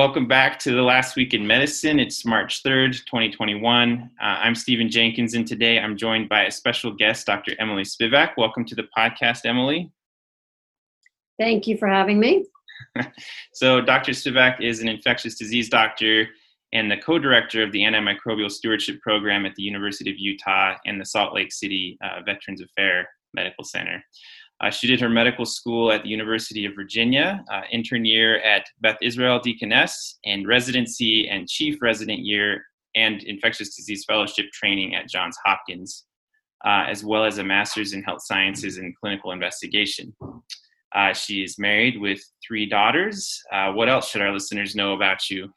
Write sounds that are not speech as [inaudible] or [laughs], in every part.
welcome back to the last week in medicine. It's March 3rd, 2021. Uh, I'm Stephen Jenkins, and today I'm joined by a special guest, Dr. Emily Spivak. Welcome to the podcast, Emily. Thank you for having me. [laughs] so, Dr. Spivak is an infectious disease doctor and the co director of the Antimicrobial Stewardship Program at the University of Utah and the Salt Lake City uh, Veterans Affairs Medical Center. Uh, she did her medical school at the University of Virginia, uh, intern year at Beth Israel Deaconess, and residency and chief resident year and infectious disease fellowship training at Johns Hopkins, uh, as well as a master's in health sciences and clinical investigation. Uh, she is married with three daughters. Uh, what else should our listeners know about you?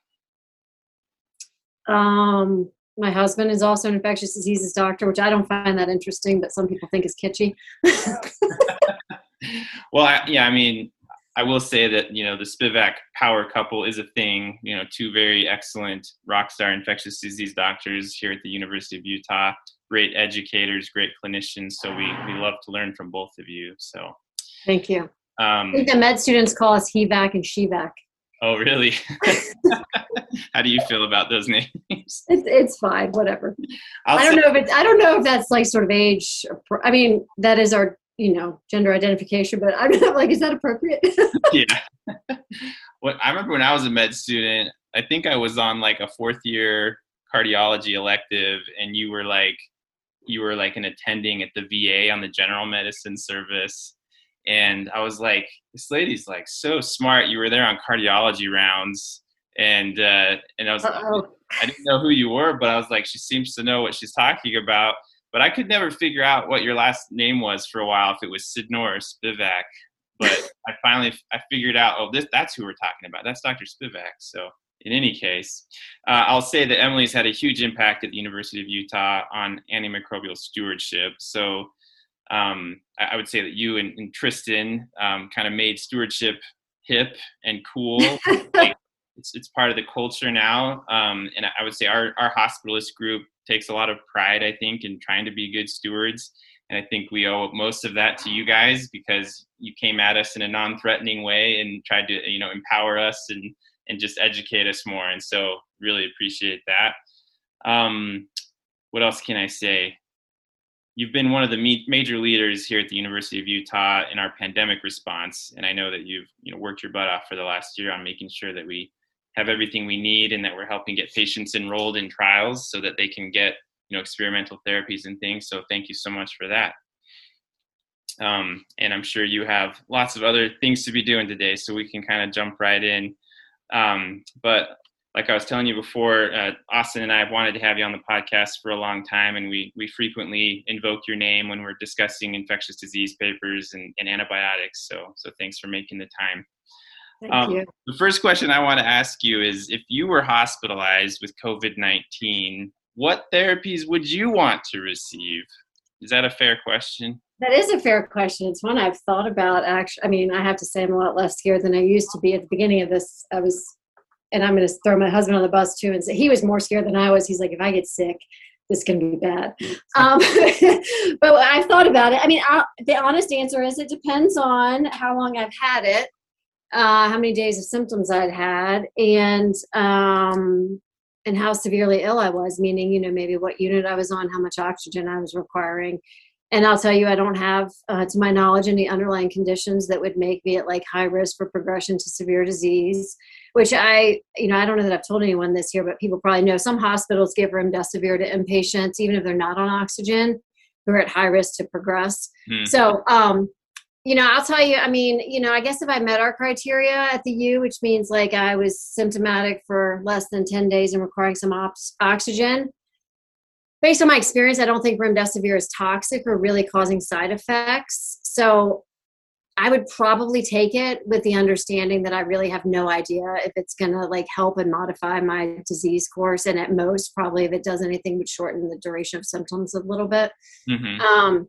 Um, my husband is also an infectious diseases doctor, which I don't find that interesting, but some people think is kitschy. [laughs] well, I, yeah, I mean, I will say that you know the Spivak power couple is a thing. You know, two very excellent rock star infectious disease doctors here at the University of Utah. Great educators, great clinicians. So we we love to learn from both of you. So thank you. Um, I think the med students call us HEVAC and SHEVAC. Oh, really? [laughs] How do you feel about those names? It's, it's fine, whatever. I'll I do not know if it's, I don't know if that's like sort of age. I mean, that is our, you know, gender identification, but I'm not [laughs] like, is that appropriate? yeah. [laughs] What I remember when I was a med student, I think I was on like a fourth year cardiology elective, and you were like, you were like an attending at the VA on the general medicine service and I was like, this lady's like so smart. You were there on cardiology rounds, and uh, and I was like, [laughs] I didn't know who you were, but I was like, she seems to know what she's talking about. But I could never figure out what your last name was for a while, if it was Sidnor or Spivak. But I finally I figured out, oh, this that's who we're talking about. That's Dr. Spivak. So in any case, uh, I'll say that Emily's had a huge impact at the University of Utah on antimicrobial stewardship. So um, I, would say that you and, and Tristan um, kind of made stewardship hip and cool. [laughs] like, it's, it's part of the culture now. Um, and I would say our, our hospitalist group takes a lot of pride, I think, in trying to be good stewards. And I think we owe most of that to you guys because you came at us in a non-threatening way and tried to, you know, empower us and and just educate us more. And so, really appreciate that. Um, what else can I say? You've been one of the major leaders here at the University of Utah in our pandemic response, and I know that you've you know worked your butt off for the last year on making sure that we have everything we need and that we're helping get patients enrolled in trials so that they can get you know experimental therapies and things. So thank you so much for that. Um, and I'm sure you have lots of other things to be doing today, so we can kind of jump right in. Um, but like I was telling you before, uh, Austin and I have wanted to have you on the podcast for a long time, and we we frequently invoke your name when we're discussing infectious disease papers and, and antibiotics. So so thanks for making the time. Thank um, you. The first question I want to ask you is: If you were hospitalized with COVID nineteen, what therapies would you want to receive? Is that a fair question? That is a fair question. It's one I've thought about. Actually, I mean, I have to say I'm a lot less scared than I used to be at the beginning of this. I was and I'm going to throw my husband on the bus too and say he was more scared than I was. He's like, if I get sick, this can be bad. [laughs] Um, [laughs] but I've thought about it. I mean, I'll, the honest answer is it depends on how long I've had it, uh, how many days of symptoms I'd had, and um, and how severely ill I was. Meaning, you know, maybe what unit I was on, how much oxygen I was requiring. And I'll tell you, I don't have, uh, to my knowledge, any underlying conditions that would make me at like high risk for progression to severe disease which I, you know, I don't know that I've told anyone this here, but people probably know some hospitals give remdesivir to inpatients, even if they're not on oxygen, who are at high risk to progress. Hmm. So, um, you know, I'll tell you, I mean, you know, I guess if I met our criteria at the U, which means like I was symptomatic for less than 10 days and requiring some ops- oxygen, based on my experience, I don't think remdesivir is toxic or really causing side effects. So I would probably take it with the understanding that I really have no idea if it's going to like help and modify my disease course. And at most, probably if it does anything, would shorten the duration of symptoms a little bit. Mm-hmm. Um,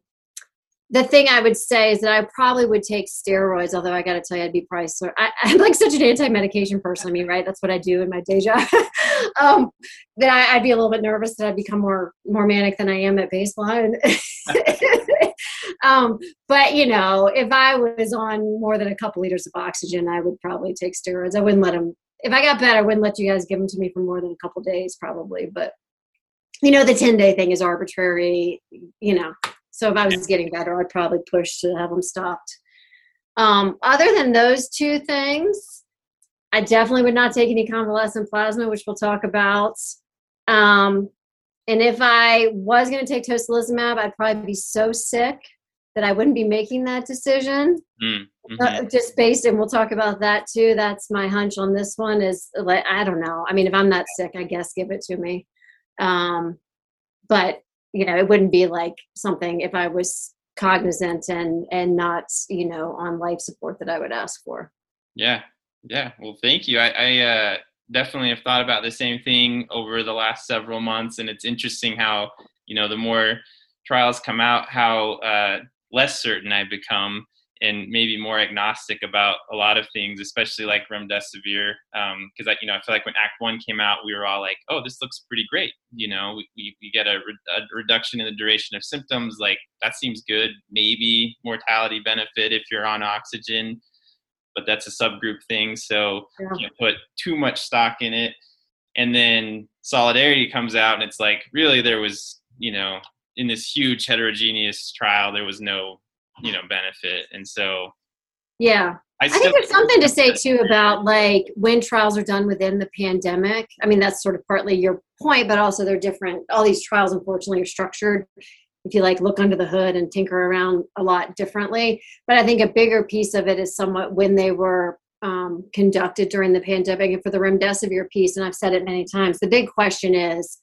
the thing I would say is that I probably would take steroids, although I got to tell you, I'd be probably sort. I, [laughs] am like such an anti-medication person. I mean, right? That's what I do in my day job. [laughs] um, that I, would be a little bit nervous that I'd become more more manic than I am at baseline. [laughs] um, but you know, if I was on more than a couple liters of oxygen, I would probably take steroids. I wouldn't let them if I got better, I wouldn't let you guys give them to me for more than a couple days, probably. But you know, the 10 day thing is arbitrary, you know. So if I was getting better, I'd probably push to have them stopped. Um, other than those two things, I definitely would not take any convalescent plasma, which we'll talk about. Um, and if I was going to take tocilizumab, I'd probably be so sick that I wouldn't be making that decision. Mm, mm-hmm. uh, just based, and we'll talk about that too. That's my hunch on this one. Is like I don't know. I mean, if I'm that sick, I guess give it to me. Um, but you know, it wouldn't be like something if I was cognizant and and not you know on life support that I would ask for. Yeah, yeah. Well, thank you. I, I uh, definitely have thought about the same thing over the last several months, and it's interesting how you know the more trials come out, how uh, less certain I become and maybe more agnostic about a lot of things, especially like remdesivir. Because um, I, you know, I feel like when ACTT-1 came out, we were all like, "Oh, this looks pretty great." You know, we, we, we get a, re- a, reduction in the duration of symptoms. Like that seems good. Maybe mortality benefit if you're on oxygen, but that's a subgroup thing, so yeah. can't put too much stock in it. And then Solidarity comes out, and it's like, really, there was, you know, in this huge heterogeneous trial, there was no, you know, benefit. And so, yeah, I, I think there's something to say too about like when trials are done within the pandemic. I mean, that's sort of partly your point, but also they're different. All these trials, unfortunately, are structured if you like look under the hood and tinker around a lot differently. But I think a bigger piece of it is somewhat when they were um, conducted during the pandemic and for the remdesivir piece. And I've said it many times. The big question is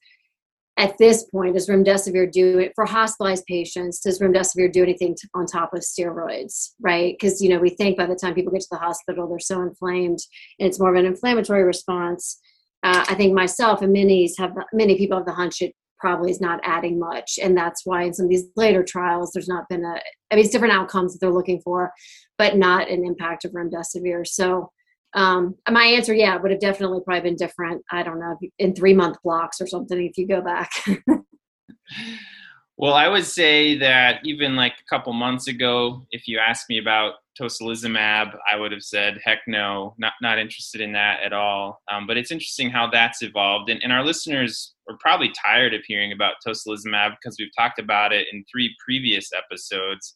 at this point, does remdesivir do it for hospitalized patients? Does remdesivir do anything to, on top of steroids, right? Because you know we think by the time people get to the hospital, they're so inflamed, and it's more of an inflammatory response. Uh, I think myself and many have many people have the hunch it probably is not adding much, and that's why in some of these later trials, there's not been a. I mean, it's different outcomes that they're looking for, but not an impact of remdesivir. So um, my answer, yeah, would have definitely probably been different. I don't know, in three month blocks or something if you go back. [laughs] well, I would say that even like a couple months ago, if you asked me about tocilizumab, I would have said, heck no, not, not interested in that at all. Um, but it's interesting how that's evolved. And, and our listeners are probably tired of hearing about tocilizumab because we've talked about it in three previous episodes.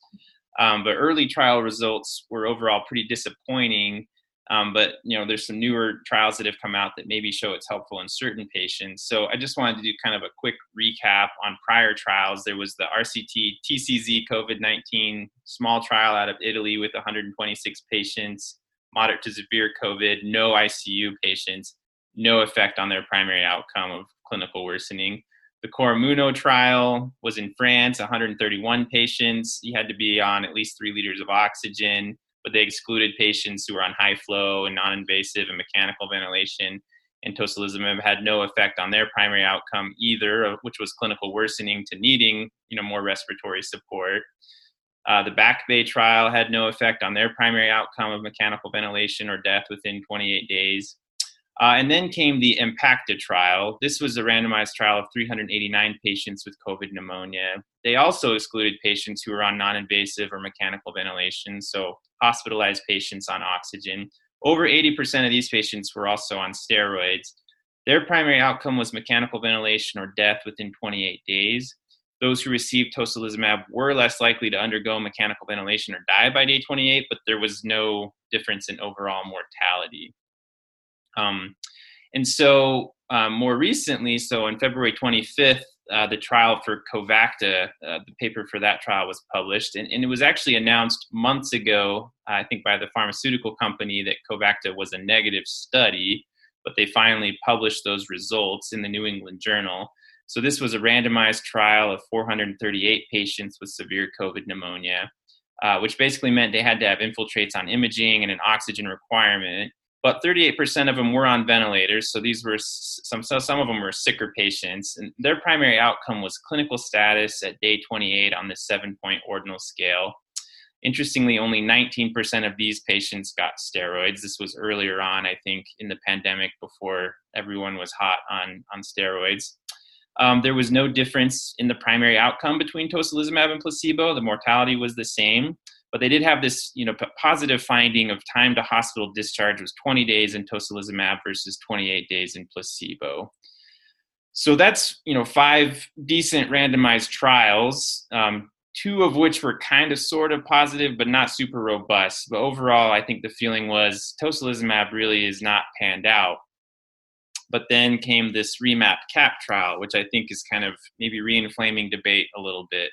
Um, but early trial results were overall pretty disappointing. Um, but you know, there's some newer trials that have come out that maybe show it's helpful in certain patients. So I just wanted to do kind of a quick recap on prior trials. There was the RCT TCZ COVID-19 small trial out of Italy with 126 patients, moderate to severe COVID, no ICU patients, no effect on their primary outcome of clinical worsening. The CORIMUNO trial was in France, 131 patients. You had to be on at least three liters of oxygen but they excluded patients who were on high flow and non-invasive and mechanical ventilation. And tocilizumab had no effect on their primary outcome either, which was clinical worsening to needing, you know, more respiratory support. Uh, the BACC Bay trial had no effect on their primary outcome of mechanical ventilation or death within 28 days. Uh, and then came the EMPACTA trial. This was a randomized trial of 389 patients with COVID pneumonia. They also excluded patients who were on non invasive or mechanical ventilation, so hospitalized patients on oxygen. Over 80% of these patients were also on steroids. Their primary outcome was mechanical ventilation or death within 28 days. Those who received tocilizumab were less likely to undergo mechanical ventilation or die by day 28, but there was no difference in overall mortality. Um, and so, um, more recently, so on February 25th, uh, the trial for Covacta, uh, the paper for that trial was published, and, and it was actually announced months ago, I think, by the pharmaceutical company that Covacta was a negative study, but they finally published those results in the New England Journal. So this was a randomized trial of 438 patients with severe COVID pneumonia, uh, which basically meant they had to have infiltrates on imaging and an oxygen requirement but 38% of them were on ventilators. So these were some, so some of them were sicker patients. And their primary outcome was clinical status at day 28 on the seven point ordinal scale. Interestingly, only 19% of these patients got steroids. This was earlier on, I think, in the pandemic before everyone was hot on, on steroids. Um, there was no difference in the primary outcome between tocilizumab and placebo. The mortality was the same. But they did have this, you know, p- positive finding of time to hospital discharge was 20 days in tocilizumab versus 28 days in placebo. So that's you know five decent randomized trials, um, two of which were kind of sort of positive, but not super robust. But overall, I think the feeling was tocilizumab really is not panned out. But then came this remap cap trial, which I think is kind of maybe re-inflaming debate a little bit.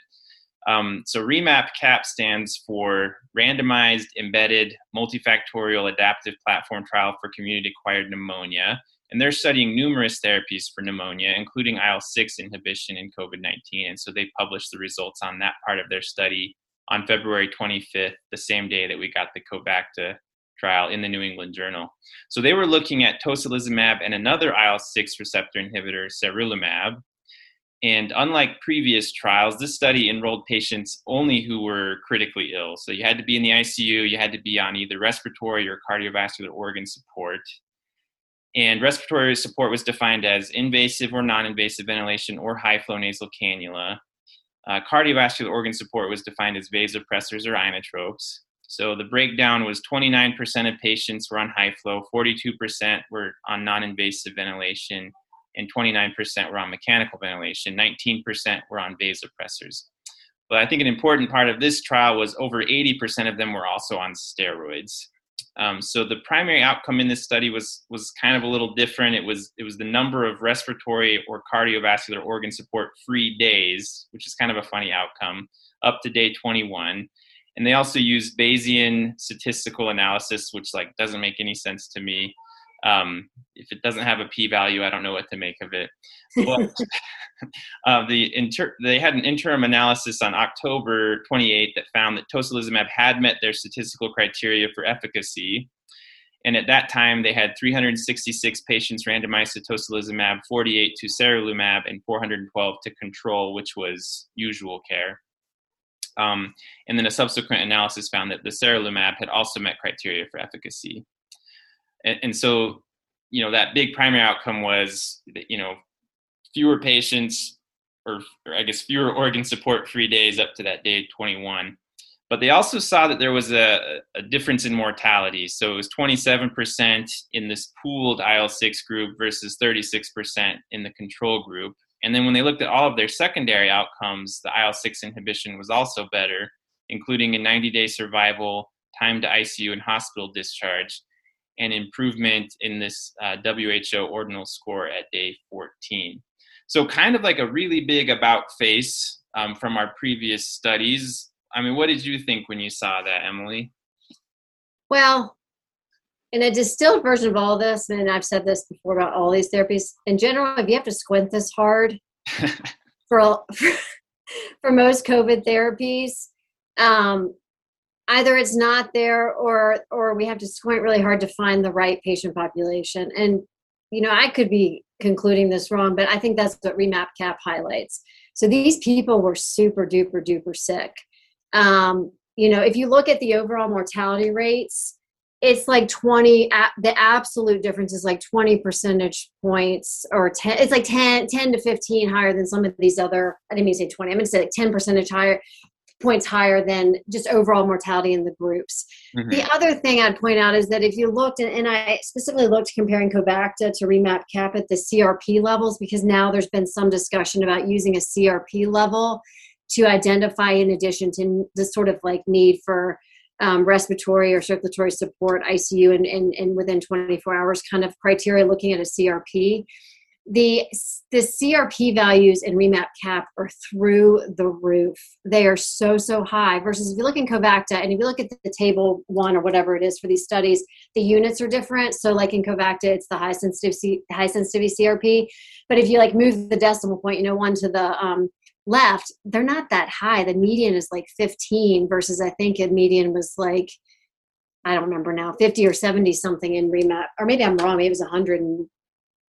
Um, so remap cap stands for randomized embedded multifactorial adaptive platform trial for community acquired pneumonia and they're studying numerous therapies for pneumonia, including IL 6 inhibition in COVID 19. And so they published the results on that part of their study on February 25th, the same day that we got the Covacta trial in the New England Journal. So they were looking at tocilizumab and another IL 6 receptor inhibitor, sarilumab. And unlike previous trials, this study enrolled patients only who were critically ill. So you had to be in the ICU, you had to be on either respiratory or cardiovascular organ support. And respiratory support was defined as invasive or non invasive ventilation or high flow nasal cannula. Uh, cardiovascular organ support was defined as vasopressors or inotropes. So the breakdown was 29% of patients were on high flow, 42% were on non invasive ventilation, and 29% were on mechanical ventilation, 19% were on vasopressors. But I think an important part of this trial was over 80% of them were also on steroids. Um, so the primary outcome in this study was was kind of a little different. It was it was the number of respiratory or cardiovascular organ support free days, which is kind of a funny outcome, up to day 21. And they also used Bayesian statistical analysis, which like doesn't make any sense to me. Um, if it doesn't have a p-value, I don't know what to make of it. But [laughs] [laughs] uh, the inter- they had an interim analysis on October 28 that found that tocilizumab had met their statistical criteria for efficacy. And at that time, they had 366 patients randomized to tocilizumab, 48 to sarilumab, and 412 to control, which was usual care. Um, and then a subsequent analysis found that the sarilumab had also met criteria for efficacy and, and so you know that big primary outcome was you know fewer patients or, or, I guess fewer organ support free days up to that day 21. But they also saw that there was a, a difference in mortality. So it was 27% in this pooled IL 6 group versus 36% in the control group. And then when they looked at all of their secondary outcomes, the IL 6 inhibition was also better, including a 90 day survival, time to ICU and hospital discharge, and improvement in this uh, WHO ordinal score at day 14. So, kind of like a really big about face um, from our previous studies. I mean, what did you think when you saw that, Emily? Well, in a distilled version of all this, and I've said this before about all these therapies, in general, if you have to squint this hard [laughs] for, for, [laughs] for most COVID therapies, um, either it's not there or or we have to squint really hard to find the right patient population. And you know i could be concluding this wrong but i think that's what remap cap highlights. So these people were super duper duper sick. Um, you know if you look at the overall mortality rates it's like 20 the absolute difference is like 20 percentage points or 10 it's like 10 10 to 15 higher than some of these other i didn't mean to say 20 i'm going to say like 10 percentage higher points higher than just overall mortality in the groups. Mm-hmm. The other thing I'd point out is that if you looked, and I specifically looked comparing Covacta to Remap Cap at the CRP levels, because now there's been some discussion about using a CRP level to identify, in addition to the sort of like need for um, respiratory or circulatory support, ICU, and, and, and within 24 hours kind of criteria looking at a CRP the the CRP values in Remap Cap are through the roof. They are so so high. Versus if you look in Covacta and if you look at the table one or whatever it is for these studies, the units are different. So like in Covacta, it's the high sensitivity high sensitivity CRP. But if you like move the decimal point, you know, one to the um, left, they're not that high. The median is like 15 versus I think a median was like I don't remember now, 50 or 70 something in Remap, or maybe I'm wrong. Maybe it was 100 and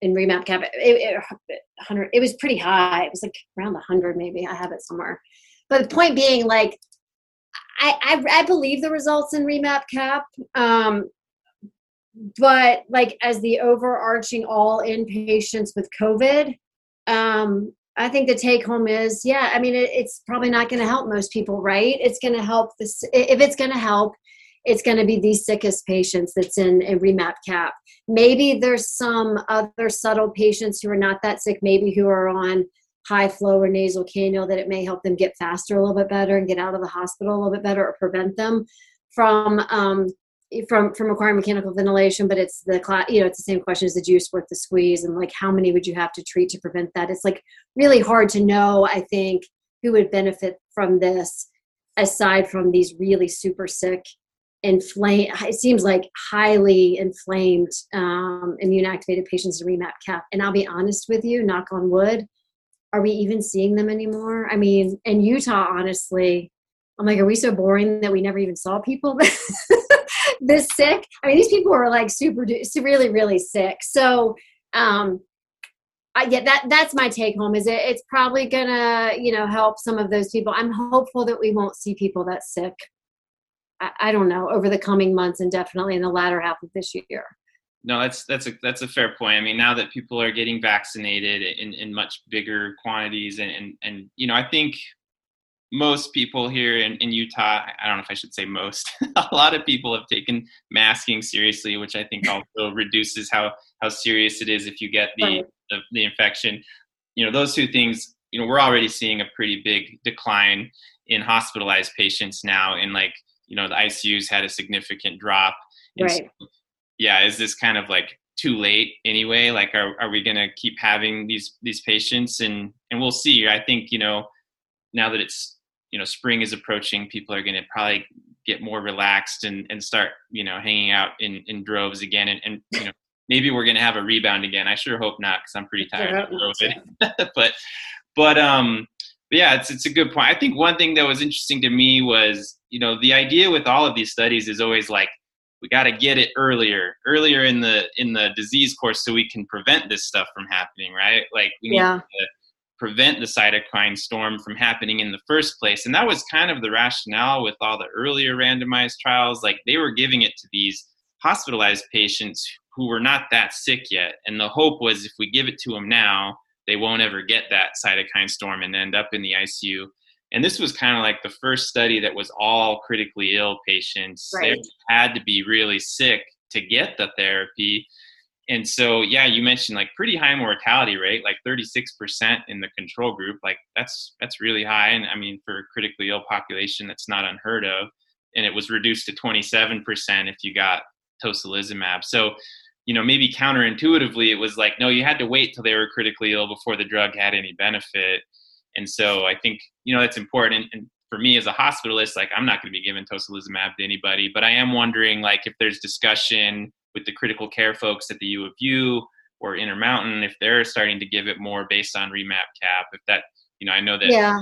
in remap cap it, it, 100 it was pretty high. It was like around 100 maybe. I have it somewhere. But the point being like i i, I believe the results in remap cap um but like as the overarching all in patients with covid um I think the take home is, yeah, I mean, it, it's probably not going to help most people, right? It's going to help this, if it's going to help, it's going to be the sickest patients that's in a remap cap. Maybe there's some other subtle patients who are not that sick, maybe who are on high flow or nasal cannula that it may help them get faster a little bit better and get out of the hospital a little bit better or prevent them from um, from from requiring mechanical ventilation but it's the class you know it's the same question as the juice worth the squeeze and like how many would you have to treat to prevent that it's like really hard to know i think who would benefit from this aside from these really super sick inflamed it seems like highly inflamed um, immune activated patients in remap cap and i'll be honest with you knock on wood are we even seeing them anymore i mean in utah honestly i'm like are we so boring that we never even saw people [laughs] this sick. I mean, these people are like super, really, really sick. So, um, I get that. That's my take home. Is it? It's probably gonna, you know, help some of those people. I'm hopeful that we won't see people that sick. I, don't know over the coming months and definitely in the latter half of this year. No, that's that's a that's a fair point. I mean, now that people are getting vaccinated in, in much bigger quantities, and, and and you know, I think most people here in, in Utah, I don't know if I should say most, [laughs] a lot of people have taken masking seriously, which I think also [laughs] reduces how, how serious it is if you get the, right. the, the, infection. You know, those two things, you know, we're already seeing a pretty big decline in hospitalized patients now. And like, you know, the ICUs had a significant drop. And right. So, yeah, is this kind of like too late anyway? Like, are, are we going to keep having these, these patients? And, and we'll see. I think, you know, now that it's you know spring is approaching people are going to probably get more relaxed and, and start you know hanging out in, in droves again and, and you know maybe we're going to have a rebound again i sure hope not because i'm pretty tired of covid [laughs] but but um yeah it's, it's a good point i think one thing that was interesting to me was you know the idea with all of these studies is always like we got to get it earlier earlier in the in the disease course so we can prevent this stuff from happening right like we need yeah. to prevent the cytokine storm from happening in the first place. And that was kind of the rationale with all the earlier randomized trials. Like they were giving it to these hospitalized patients who were not that sick yet. And the hope was if we give it to them now, they won't ever get that cytokine storm and end up in the ICU. And this was kind of like the first study that was all critically ill patients. Right. They had to be really sick to get the therapy and so yeah you mentioned like pretty high mortality rate like 36% in the control group like that's that's really high and i mean for a critically ill population that's not unheard of and it was reduced to 27% if you got tocilizumab so you know maybe counterintuitively it was like no you had to wait till they were critically ill before the drug had any benefit. And so i think you know that's important. And for me as a hospitalist like i'm not going to be giving tocilizumab to anybody but i am wondering like if there's discussion with the critical care folks at the U of U or Intermountain, if they're starting to give it more based on remap cap, if that, you know, I know that. Yeah.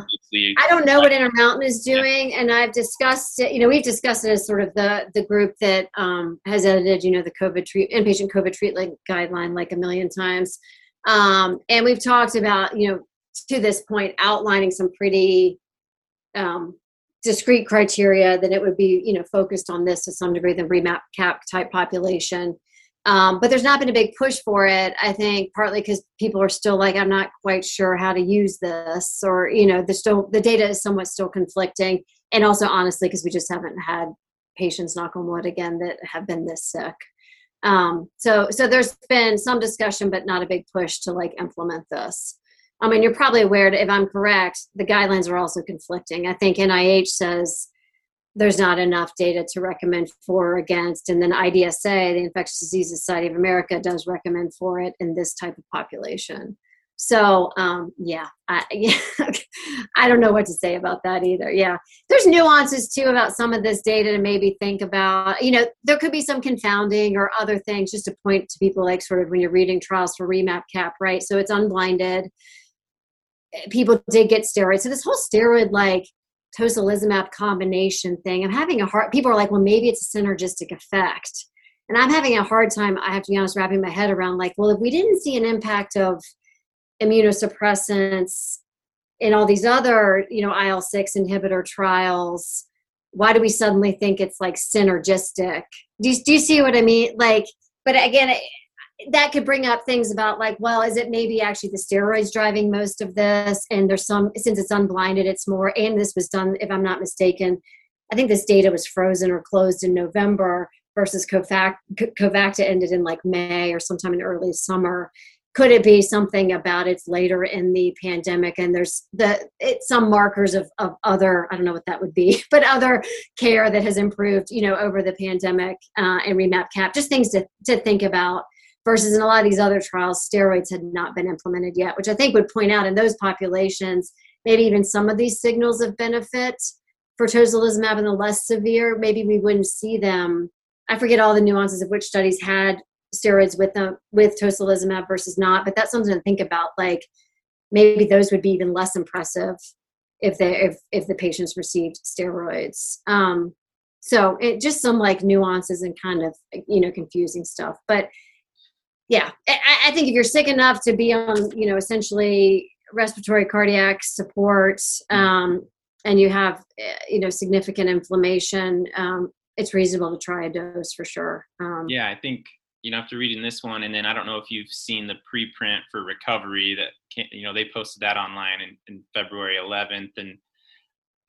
I don't know what Intermountain is doing, yeah. and I've discussed it. You know, we've discussed it as sort of the the group that um, has edited, you know, the COVID treat inpatient COVID treatment guideline like a million times, um, and we've talked about, you know, to this point, outlining some pretty um, discrete criteria, then it would be, you know, focused on this to some degree, the remap cap type population. Um, but there's not been a big push for it. I think partly because people are still like, I'm not quite sure how to use this, or you know, the still the data is somewhat still conflicting, and also honestly because we just haven't had patients, knock on wood, again that have been this sick. Um, so so there's been some discussion, but not a big push to like implement this. I mean, you're probably aware, if I'm correct, the guidelines are also conflicting. I think NIH says there's not enough data to recommend for or against, and then IDSA, the Infectious Diseases Society of America, does recommend for it in this type of population. So, um, yeah, I, [laughs] yeah, I don't know what to say about that either. Yeah, there's nuances too about some of this data to maybe think about. You know, there could be some confounding or other things just to point to people like sort of when you're reading trials for Remap Cap, right? So it's unblinded people did get steroids. So this whole steroid like tocilizumab combination thing, I'm having a hard. People are like, well, maybe it's a synergistic effect, and I'm having a hard time. I have to be honest, wrapping my head around like, well, if we didn't see an impact of immunosuppressants in all these other, you know, IL six inhibitor trials, why do we suddenly think it's like synergistic? Do you, do you see what I mean? Like, but again, that could bring up things about like, well, is it maybe actually the steroids driving most of this? And there's some since it's unblinded, it's more. And this was done, if I'm not mistaken, I think this data was frozen or closed in November versus Covac- Covacta ended in like May or sometime in early summer could it be something about it's later in the pandemic and there's the it's some markers of, of other i don't know what that would be [laughs] but other care that has improved you know over the pandemic uh, and remap cap just things to, to think about versus in a lot of these other trials steroids had not been implemented yet which i think would point out in those populations maybe even some of these signals of benefit for tocilizumab in the less severe maybe we wouldn't see them. I forget all the nuances of which studies had steroids with them with tocilizumab versus not but that's something to think about like maybe those would be even less impressive if they if if the patients received steroids. Um so it just some like nuances and kind of you know confusing stuff but yeah I, I think if you're sick enough to be on you know essentially respiratory cardiac support um and you have eh, you know significant inflammation um it's reasonable to try a dose for sure um, yeah i think you know, after reading this one, and then I don't know if you've seen the preprint for recovery that you know they posted that online in, in February 11th, and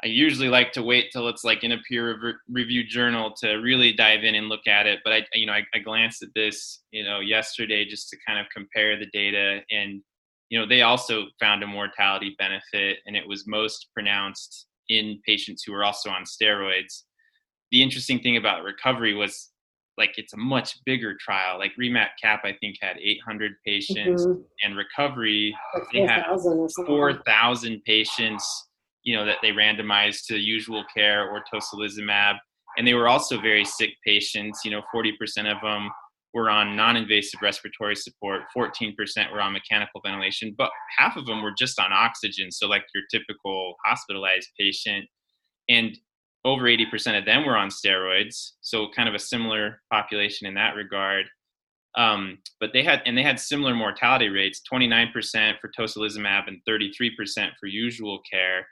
I usually like to wait till it's like in a peer reviewed journal to really dive in and look at it. But I, you know, I, I glanced at this, you know, yesterday just to kind of compare the data, and you know, they also found a mortality benefit, and it was most pronounced in patients who were also on steroids. The interesting thing about recovery was like it's a much bigger trial. Like Remap Cap, I think had 800 patients, mm-hmm. and Recovery like they had 4,000 patients. You know that they randomized to usual care or tocilizumab, and they were also very sick patients. You know, 40% of them were on non-invasive respiratory support, 14% were on mechanical ventilation, but half of them were just on oxygen. So like your typical hospitalized patient. And over 80% of them were on steroids so kind of a similar population in that regard um, but they had and they had similar mortality rates 29% for tocilizumab and 33% for usual care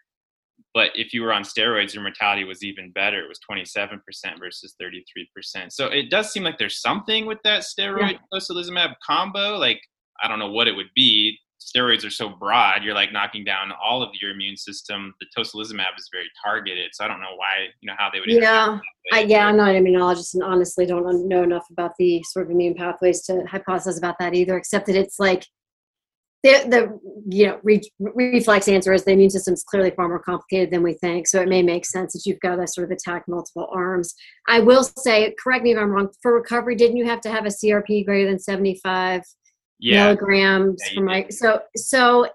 but if you were on steroids your mortality was even better it was 27% versus 33% so it does seem like there's something with that steroid yeah. tocilizumab combo like i don't know what it would be steroids are so broad, you're like knocking down all of your immune system. The tocilizumab is very targeted, so I don't know why, you know, how they would. Yeah, I, yeah, I'm not an immunologist, and honestly, don't know enough about the sort of immune pathways to hypothesize about that either. Except that it's like the the you know re, reflex answer is the immune system is clearly far more complicated than we think. So it may make sense that you've got to sort of attack multiple arms. I will say, correct me if I'm wrong. For recovery, didn't you have to have a CRP greater than 75? yeah. milligrams yeah, for my so so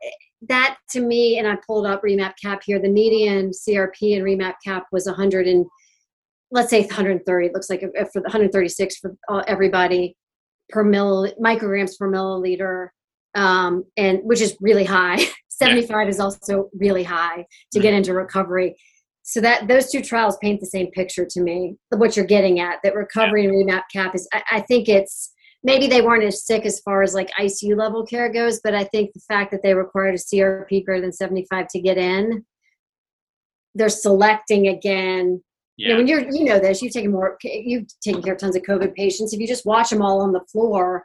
that to me and i pulled up remap cap here the median crp and remap cap was 100 and let's say 130 it looks like uh, for the 136 for everybody per mill micrograms per milliliter um, and which is really high [laughs] 75 yeah. is also really high to get into recovery so that those two trials paint the same picture to me what you're getting at that recovery and remap cap is I, I think it's maybe they weren't as sick as far as like ICU level care goes, but I think the fact that they required a CRP greater than 75 to get in, they're selecting again. Yeah. You know, when you're, you know this, you've taken more, you've taken care of tons of COVID patients. If you just watch them all on the floor,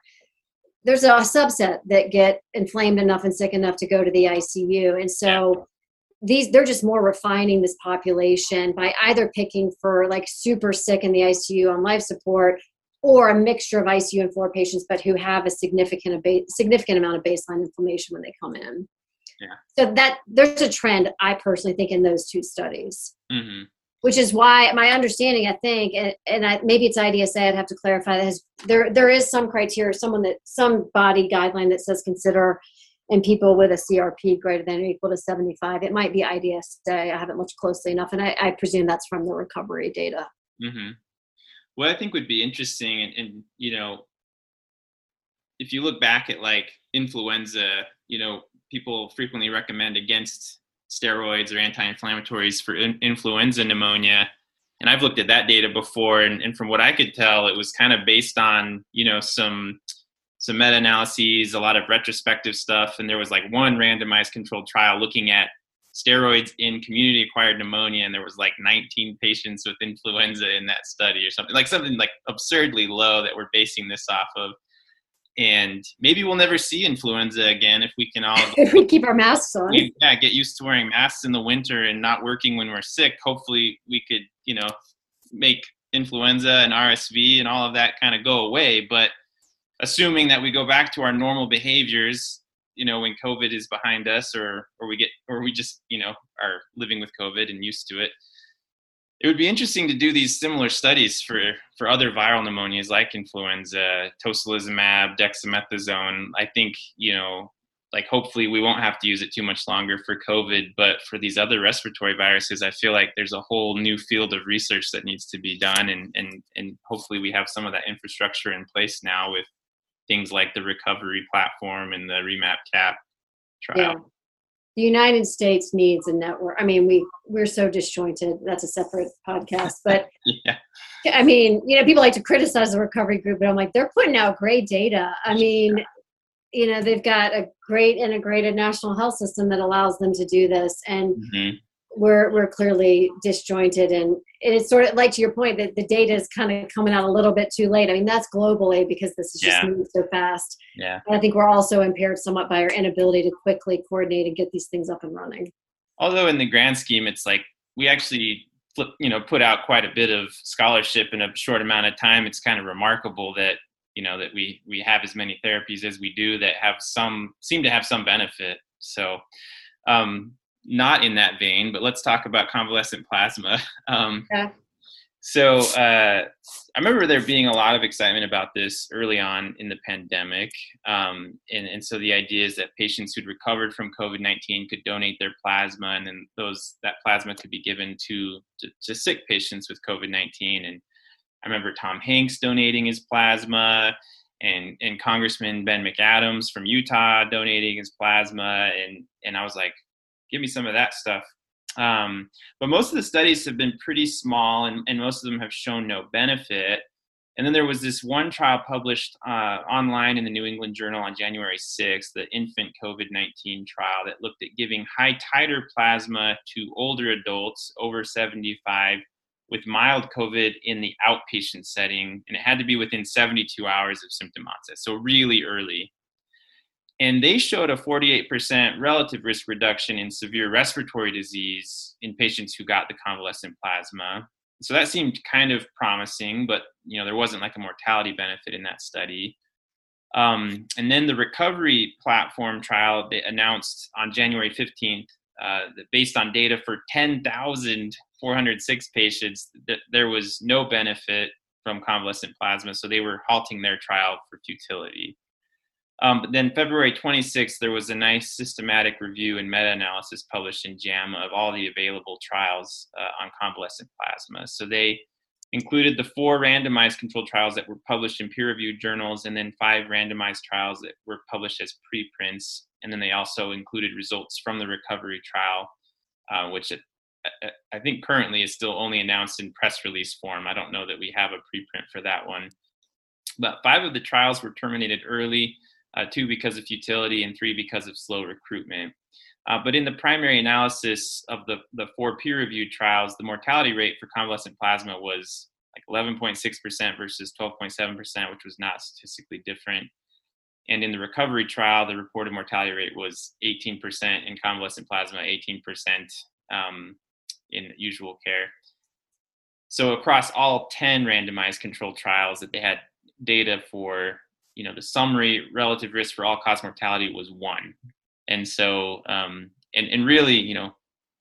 there's a subset that get inflamed enough and sick enough to go to the ICU. And so these, they're just more refining this population by either picking for like super sick in the ICU on life support or a mixture of ICU and floor patients, but who have a significant a significant amount of baseline inflammation when they come in. Yeah. So that there's a trend I personally think in those two studies, mm-hmm. Which is why my understanding I think, and, and I, maybe it's IDSA. I'd have to clarify that has, there there is some criteria, someone that some body guideline that says consider in people with a CRP greater than or equal to 75. It might be IDSA. I haven't looked closely enough, and I, I presume that's from the recovery data. Mm-hmm what I think would be interesting, and, and you know, if you look back at like influenza, you know, people frequently recommend against steroids or anti-inflammatories for in- influenza pneumonia. And I've looked at that data before, and, and from what I could tell, it was kind of based on you know some some meta-analyses, a lot of retrospective stuff, and there was like one randomized controlled trial looking at steroids in community acquired pneumonia and there was like 19 patients with influenza in that study or something like something like absurdly low that we're basing this off of and maybe we'll never see influenza again if we can all [laughs] if we keep our masks on. Yeah, get used to wearing masks in the winter and not working when we're sick. Hopefully, we could, you know, make influenza and RSV and all of that kind of go away. But assuming that we go back to our normal behaviors, you know, when COVID is behind us, or or we get, or we just, you know, are living with COVID and used to it, it would be interesting to do these similar studies for for other viral pneumonias like influenza, tocilizumab, dexamethasone. I think you know, like hopefully we won't have to use it too much longer for COVID, but for these other respiratory viruses, I feel like there's a whole new field of research that needs to be done, and and and hopefully we have some of that infrastructure in place now with things like the recovery platform and the remap cap trial. Yeah the United States needs a network. I mean, we we're so disjointed. That's a separate podcast. But [laughs] yeah. I mean, you know, people like to criticize the recovery group, but I'm like, they're putting out great data. I mean, you know, they've got a great integrated national health system that allows them to do this, and mm-hmm we're we're clearly disjointed and it's sort of like to your point that the data is kind of coming out a little bit too late. I mean that's globally because this is just yeah. moving so fast. Yeah. And I think we're also impaired somewhat by our inability to quickly coordinate and get these things up and running. Although in the grand scheme it's like we actually flip, you know put out quite a bit of scholarship in a short amount of time. It's kind of remarkable that you know that we we have as many therapies as we do that have some seem to have some benefit. So um, not in that vein, but let's talk about convalescent plasma. [laughs] Um, yeah. So uh, I remember there being a lot of excitement about this early on in the pandemic, um, and, and so the idea is that patients who'd recovered from COVID-19 could donate their plasma, and then those that plasma could be given to to, to sick patients with COVID-19. And I remember Tom Hanks donating his plasma, and and Congressman Ben McAdams from Utah donating his plasma, and and I was like, give me some of that stuff. Um, but most of the studies have been pretty small, and, and most of them have shown no benefit. And then there was this one trial published uh, online in the New England Journal on January 6th, the infant COVID 19 trial that looked at giving high titer plasma to older adults over 75 with mild COVID in the outpatient setting. And it had to be within 72 hours of symptom onset, so really early and they showed a 48% relative risk reduction in severe respiratory disease in patients who got the convalescent plasma. So that seemed kind of promising but you know there wasn't like a mortality benefit in that study. Um, and then the recovery platform trial they announced on january 15th uh, that based on data for 10406 patients that there was no benefit from convalescent plasma so they were halting their trial for futility um, but then February 26th, there was a nice systematic review and meta-analysis published in JAMA of all the available trials uh, on convalescent plasma. So they included the four randomized controlled trials that were published in peer-reviewed journals, and then five randomized trials that were published as preprints. And then they also included results from the recovery trial, uh, which it, I think currently is still only announced in press release form. I don't know that we have a preprint for that one. But five of the trials were terminated early uh, two because of futility, and three because of slow recruitment. Uh, but in the primary analysis of the, the four peer reviewed trials, the mortality rate for convalescent plasma was like 11.6% versus 12.7%, which was not statistically different. And in the recovery trial, the reported mortality rate was 18% in convalescent plasma, 18% um, in usual care. So across all 10 randomized controlled trials that they had data for you know the summary relative risk for all cause mortality was one. And so um, and, and really you know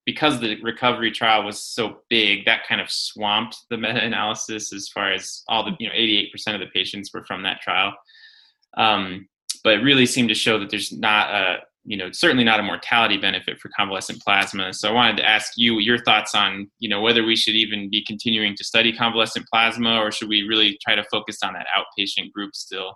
because the recovery trial was so big that kind of swamped the [laughs] meta-analysis as far as all the you know 88% of the patients were from that trial. Um, but it really seemed to show that there's not a you know certainly not a mortality benefit for convalescent plasma. So i wanted to ask you your thoughts on you know whether we should even be continuing to study convalescent plasma or should we really try to focus on that outpatient group still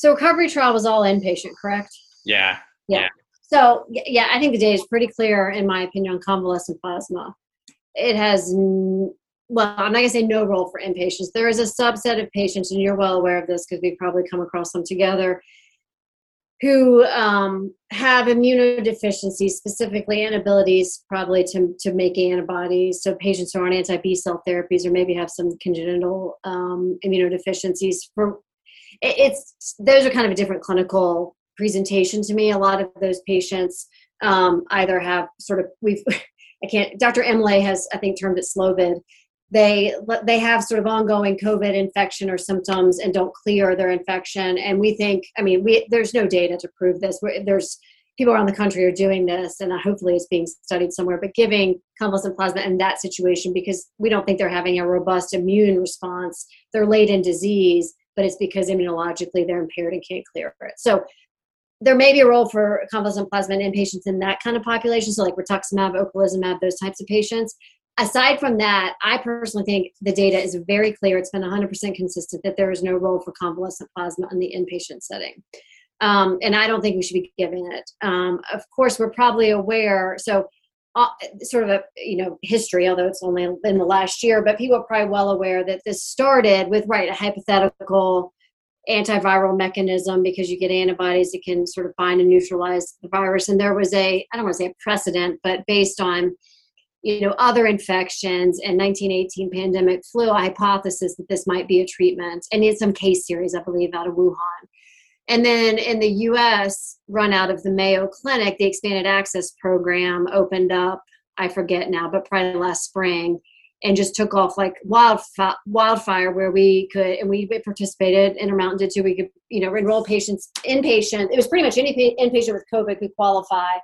so recovery trial was all inpatient, correct? Yeah. Yeah. yeah. So yeah, I think the data is pretty clear, in my opinion, on convalescent plasma. It has well, I'm not gonna say no role for inpatients. There is a subset of patients, and you're well aware of this because we've probably come across them together, who um, have immunodeficiencies, specifically inabilities probably to, to make antibodies. So patients who are on anti-B cell therapies or maybe have some congenital um, immunodeficiencies for it's those are kind of a different clinical presentation to me. A lot of those patients um, either have sort of we've [laughs] I can't. Dr. Emle has I think termed it slow vid. They they have sort of ongoing COVID infection or symptoms and don't clear their infection. And we think, I mean, we there's no data to prove this. We're, there's people around the country are doing this, and hopefully it's being studied somewhere. But giving convalescent plasma in that situation because we don't think they're having a robust immune response. They're late in disease, but it's because immunologically they're impaired and can't clear it. So there may be a role for convalescent plasma in patients in that kind of population, so like rituximab, ocrelizumab, those types of patients. Aside from that, I personally think the data is very clear. It's been 100% consistent that there is no role for convalescent plasma in the inpatient setting. Um, and I don't think we should be giving it. Um, of course, we're probably aware. So, uh, sort of a you know history, although it's only in the last year, but people are probably well aware that this started with right a hypothetical antiviral mechanism because you get antibodies that can sort of bind and neutralize the virus. And there was a, I don't want to say a precedent, but based on you know other infections and 1918 pandemic flu a hypothesis that this might be a treatment and in some case series i believe out of wuhan and then in the us run out of the mayo clinic the expanded access program opened up i forget now but probably last spring and just took off like wildfire, wildfire where we could and we participated intermountain did too. We could you know enroll patients inpatient it was pretty much any inpatient with covid could qualify.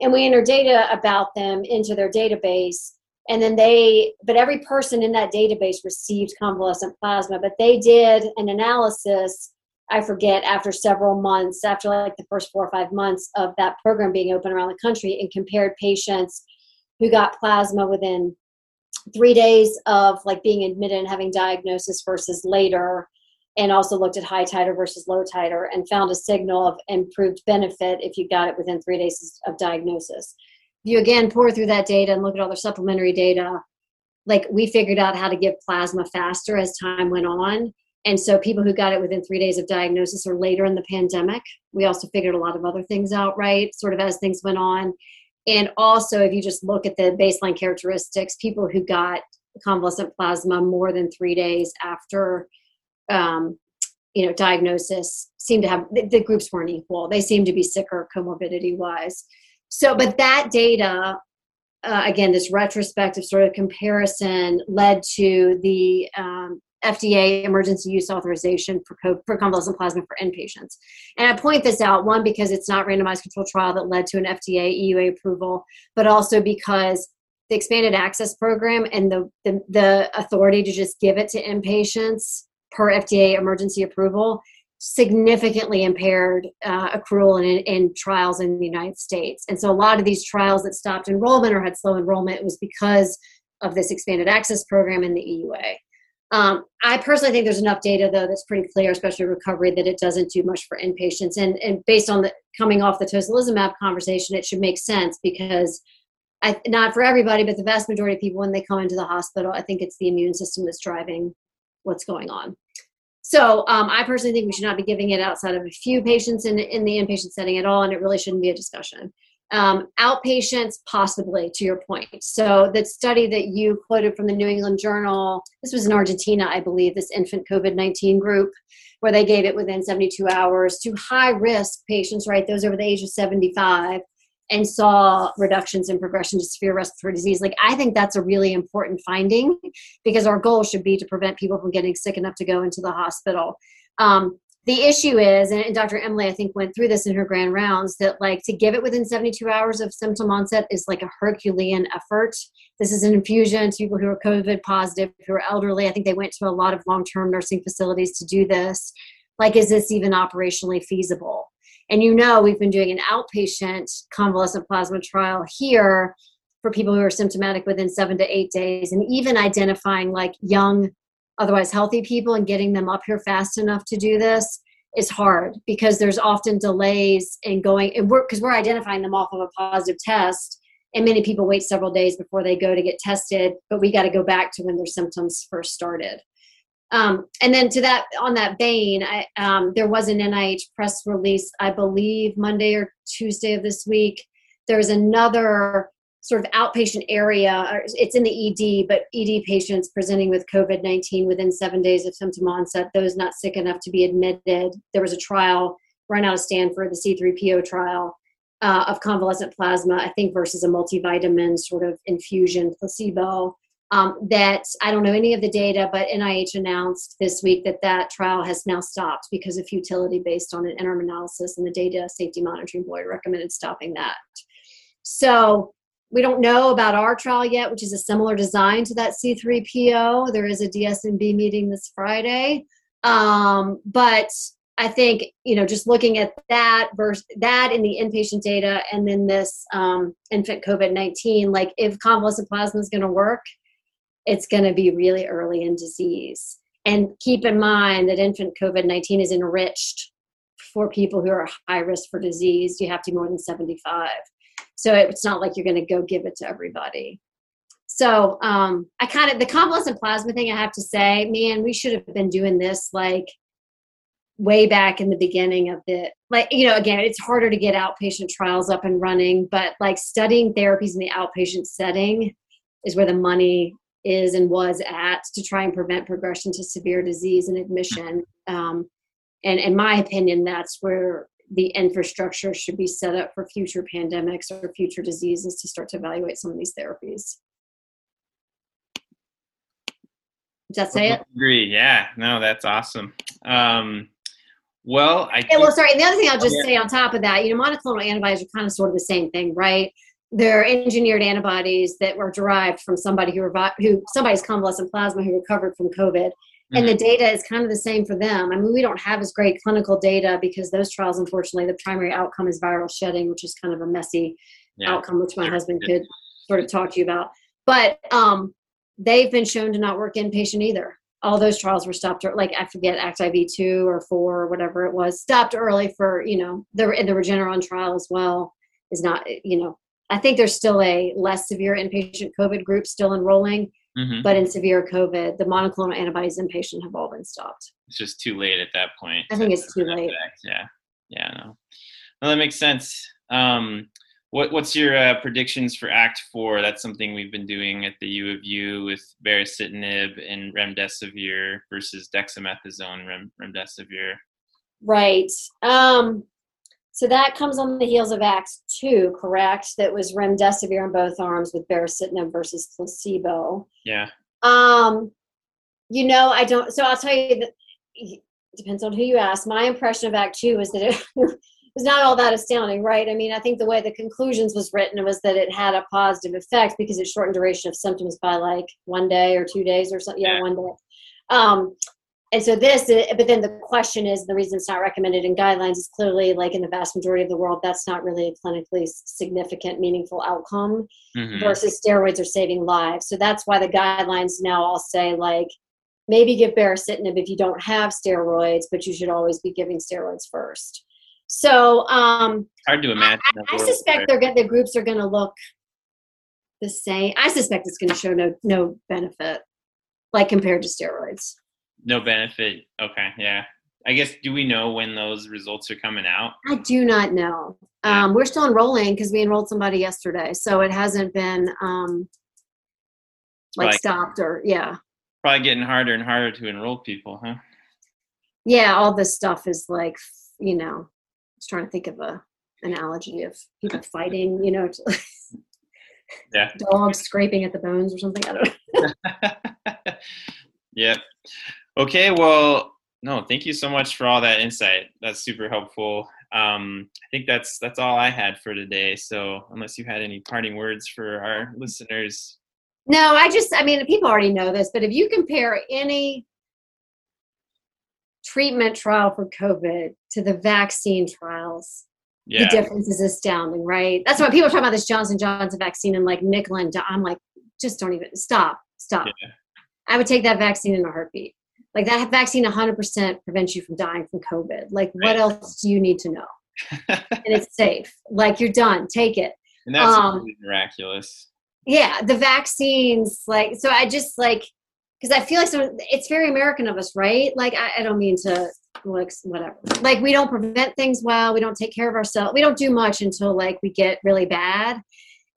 And we enter data about them into their database and then they but every person in that database received convalescent plasma but they did an analysis i forget after several months after like the first four or five months of that program being open around the country and compared patients who got plasma within three days of like being admitted and having diagnosis versus later and also looked at high titer versus low titer and found a signal of improved benefit if you got it within three days of diagnosis. You again pour through that data and look at all the supplementary data like we figured out how to give plasma faster as time went on and so people who got it within three days of diagnosis or later in the pandemic we also figured a lot of other things out right sort of as things went on and also, if you just look at the baseline characteristics, people who got convalescent plasma more than three days after, um, you know, diagnosis seem to have the, the groups weren't equal. They seem to be sicker comorbidity wise. So, but that data, uh, again, this retrospective sort of comparison led to the um, FDA emergency use authorization for, co- for convalescent plasma for inpatients. And I point this out, one, because it's not randomized controlled trial that led to an FDA EUA approval, but also because the expanded access program and the, the, the authority to just give it to inpatients per FDA emergency approval significantly impaired uh, accrual in, in trials in the United States. And so a lot of these trials that stopped enrollment or had slow enrollment was because of this expanded access program in the EUA. Um, I personally think there's enough data though that's pretty clear, especially recovery, that it doesn't do much for inpatients. And and based on the coming off the tocilizumab conversation, it should make sense because I, not for everybody, but the vast majority of people when they come into the hospital, I think it's the immune system that's driving what's going on. So um, I personally think we should not be giving it outside of a few patients in in the inpatient setting at all, and it really shouldn't be a discussion. Um, outpatients, possibly, to your point. So, the study that you quoted from the New England Journal, this was in Argentina, I believe, this infant COVID 19 group, where they gave it within 72 hours to high risk patients, right? Those over the age of 75, and saw reductions in progression to severe respiratory disease. Like, I think that's a really important finding because our goal should be to prevent people from getting sick enough to go into the hospital. Um, the issue is, and Dr. Emily, I think, went through this in her grand rounds, that like to give it within 72 hours of symptom onset is like a Herculean effort. This is an infusion to people who are COVID positive, who are elderly. I think they went to a lot of long term nursing facilities to do this. Like, is this even operationally feasible? And you know, we've been doing an outpatient convalescent plasma trial here for people who are symptomatic within seven to eight days, and even identifying like young otherwise healthy people and getting them up here fast enough to do this is hard because there's often delays in going and we're because we're identifying them off of a positive test. And many people wait several days before they go to get tested but we got to go back to when their symptoms first started. Um, and then to that on that vein I, um, there was an nih press release i believe monday or tuesday of this week. There's another sort of outpatient area. It's in the ED, but ED patients presenting with COVID 19 within seven days of symptom onset, those not sick enough to be admitted. There was a trial run out of Stanford, the C3PO trial. Uh, of convalescent plasma, I think, versus a multivitamin sort of infusion placebo. Um, that I don't know any of the data, but NIH announced this week that that trial has now stopped because of futility based on an interim analysis, and the Data Safety Monitoring Board recommended stopping that. So we don't know about our trial yet, which is a similar design to that C3PO. There is a DSMB meeting this Friday. Um, but I think, you know, just looking at that versus that in the inpatient data and then this um, infant COVID 19, like if convalescent plasma is going to work, it's going to be really early in disease. And keep in mind that infant COVID 19 is enriched for people who are high risk for disease. You have to be more than 75. So it's not like you're going to go give it to everybody. So um, I kind of the convalescent plasma thing. I have to say, man, we should have been doing this like way back in the beginning of the like you know again it's harder to get outpatient trials up and running but like studying therapies in the outpatient setting is where the money is and was at to try and prevent progression to severe disease and admission um, and in my opinion that's where the infrastructure should be set up for future pandemics or future diseases to start to evaluate some of these therapies. Does that say it? Agree. Yeah. No, that's awesome. Um, well, I. Yeah, well, sorry. And the other thing I'll just say on top of that, you know, monoclonal antibodies are kind of sort of the same thing, right? They're engineered antibodies that were derived from somebody who, who somebody's convalescent plasma who recovered from COVID and the mm-hmm. data is kind of the same for them. I mean, we don't have as great clinical data because those trials, unfortunately, the primary outcome is viral shedding, which is kind of a messy yeah. outcome, which my husband could sort of talk to you about. But um, they've been shown to not work inpatient either. All those trials were stopped, like I forget, ACT-IV two or four or whatever it was, stopped early for you know the the Regeneron trial as well is not you know I think there's still a less severe inpatient COVID group still enrolling Mm-hmm. But in severe COVID, the monoclonal antibodies in patient have all been stopped. It's just too late at that point. I think it's too late. Effect. Yeah, yeah, no, well, that makes sense. Um, what, what's your uh, predictions for Act Four? That's something we've been doing at the U of U with baricitinib and remdesivir versus dexamethasone rem, remdesivir. Right. Um, so that comes on the heels of Act Two, correct? That was remdesivir on both arms with baricitinib versus placebo. Yeah. Um, you know, I don't. So I'll tell you that it depends on who you ask. My impression of ACTT-2 is that it [laughs] was not all that astounding, right? I mean, I think the way the conclusions was written was that it had a positive effect because it shortened duration of symptoms by like one day or two days or something. Yeah, yeah. one day. Um, and so this but then the question is the reason it's not recommended in guidelines is clearly like in the vast majority of the world that's not really a clinically significant meaningful outcome mm-hmm. versus steroids are saving lives. So that's why the guidelines now all say like maybe give baricitinib if you don't have steroids but you should always be giving steroids first. So um hard to imagine i, I suspect they're the groups are going to look the same. I suspect it's going to show no no benefit like compared to steroids no benefit. Okay, yeah. I guess do we know when those results are coming out? I do not know. Yeah. Um, we're still enrolling because we enrolled somebody yesterday, so it hasn't been um, like probably, stopped or yeah. Probably getting harder and harder to enroll people, huh? Yeah, all this stuff is like you know, I was trying to think of a analogy of people [laughs] fighting, you know, yeah, [laughs] dogs scraping at the bones or something. I don't know. [laughs] yep. Okay, well, no, thank you so much for all that insight. That's super helpful. Um, I think that's that's all I had for today. So, unless you had any parting words for our listeners. No, I just, I mean, people already know this, but if you compare any treatment trial for COVID to the vaccine trials, yeah. the difference is astounding, right? That's why people talk about this Johnson Johnson vaccine and like nickel and I'm like, just don't even stop, stop. Yeah. I would take that vaccine in a heartbeat. Like that vaccine 100% prevents you from dying from COVID. Like what else do you need to know? and it's [laughs] safe. Like you're done. Take it. And that's um, miraculous. Yeah, the vaccines, like so. I just like because I feel like so it's very American of us, right? Like I, I don't mean to like whatever. Like we don't prevent things well. We don't take care of ourselves. We don't do much until like we get really bad.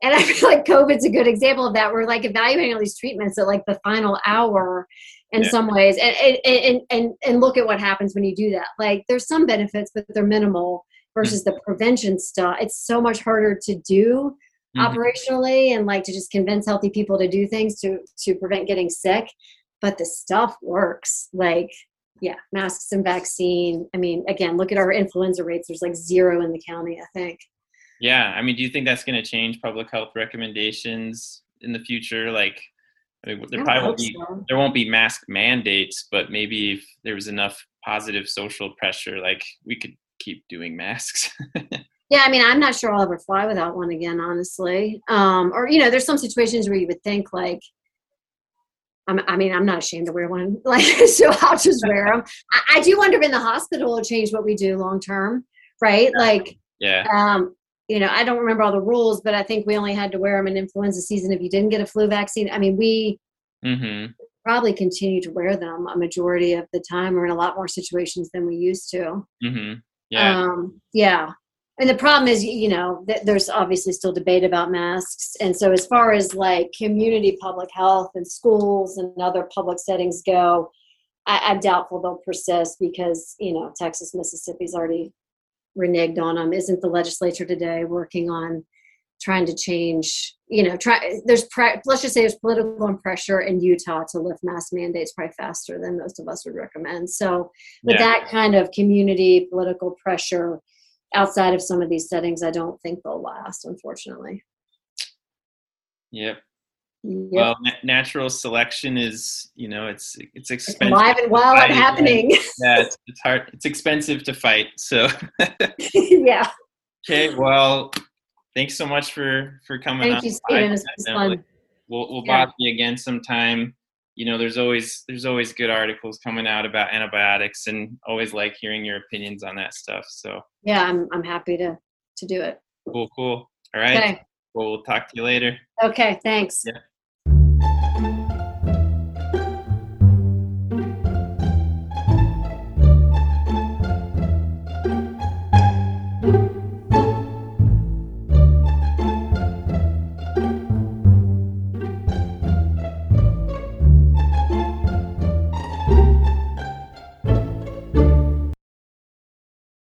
And I [laughs] feel like COVID's a good example of that. We're like evaluating all these treatments at like the final hour in Yeah. some ways, and, and and and and look at what happens when you do that. Like there's some benefits, but they're minimal versus the prevention stuff. It's so much harder to do Mhm. operationally and like to just convince healthy people to do things to to prevent getting sick. But the stuff works. Like yeah, masks and vaccine. I mean, again, look at our influenza rates. There's like zero in the county, I think. Yeah, I mean, do you think that's going to change public health recommendations in the future? Like, I mean, there I probably won't be so. there won't be mask mandates, but maybe if there was enough positive social pressure, like we could keep doing masks. [laughs] Yeah, I mean, I'm not sure I'll ever fly without one again, honestly. Um, or you know, there's some situations where you would think like, I'm, I mean, I'm not ashamed to wear one, [laughs] like, so I'll just wear them. I, I do wonder if in the hospital it'll change what we do long term, right? Like, yeah, um, you know, I don't remember all the rules, but I think we only had to wear them in influenza season if you didn't get a flu vaccine. I mean, we hmm probably continue to wear them a majority of the time, or in a lot more situations than we used to. hmm yeah, Um, yeah. And the problem is, you know, th- there's obviously still debate about masks. And so, as far as like community public health and schools and other public settings go, I, I'm doubtful they'll persist because, you know, Texas, Mississippi's already reneged on them. Isn't the legislature today working on trying to change, you know, try, there's, pre- let's just say there's political and pressure in Utah to lift mask mandates probably faster than most of us would recommend. So, with yeah. that kind of community political pressure outside of some of these settings i don't think they'll last unfortunately Yep. Yep. Well, na- natural selection is, you know, it's it's it's expensive. alive and to well fight, and happening [laughs] Yeah, it's, it's hard. It's expensive to fight. So, [laughs] yeah okay. Well, thanks so much for for coming. thank on you Stephen. it's, it's fun We'll we'll Yeah. bother you again sometime. You know, there's always there's always good articles coming out about antibiotics, and always like hearing your opinions on that stuff. So yeah i'm, I'm happy to to do it cool, cool. All right. okay Well, we'll talk to you later. okay thanks Yeah.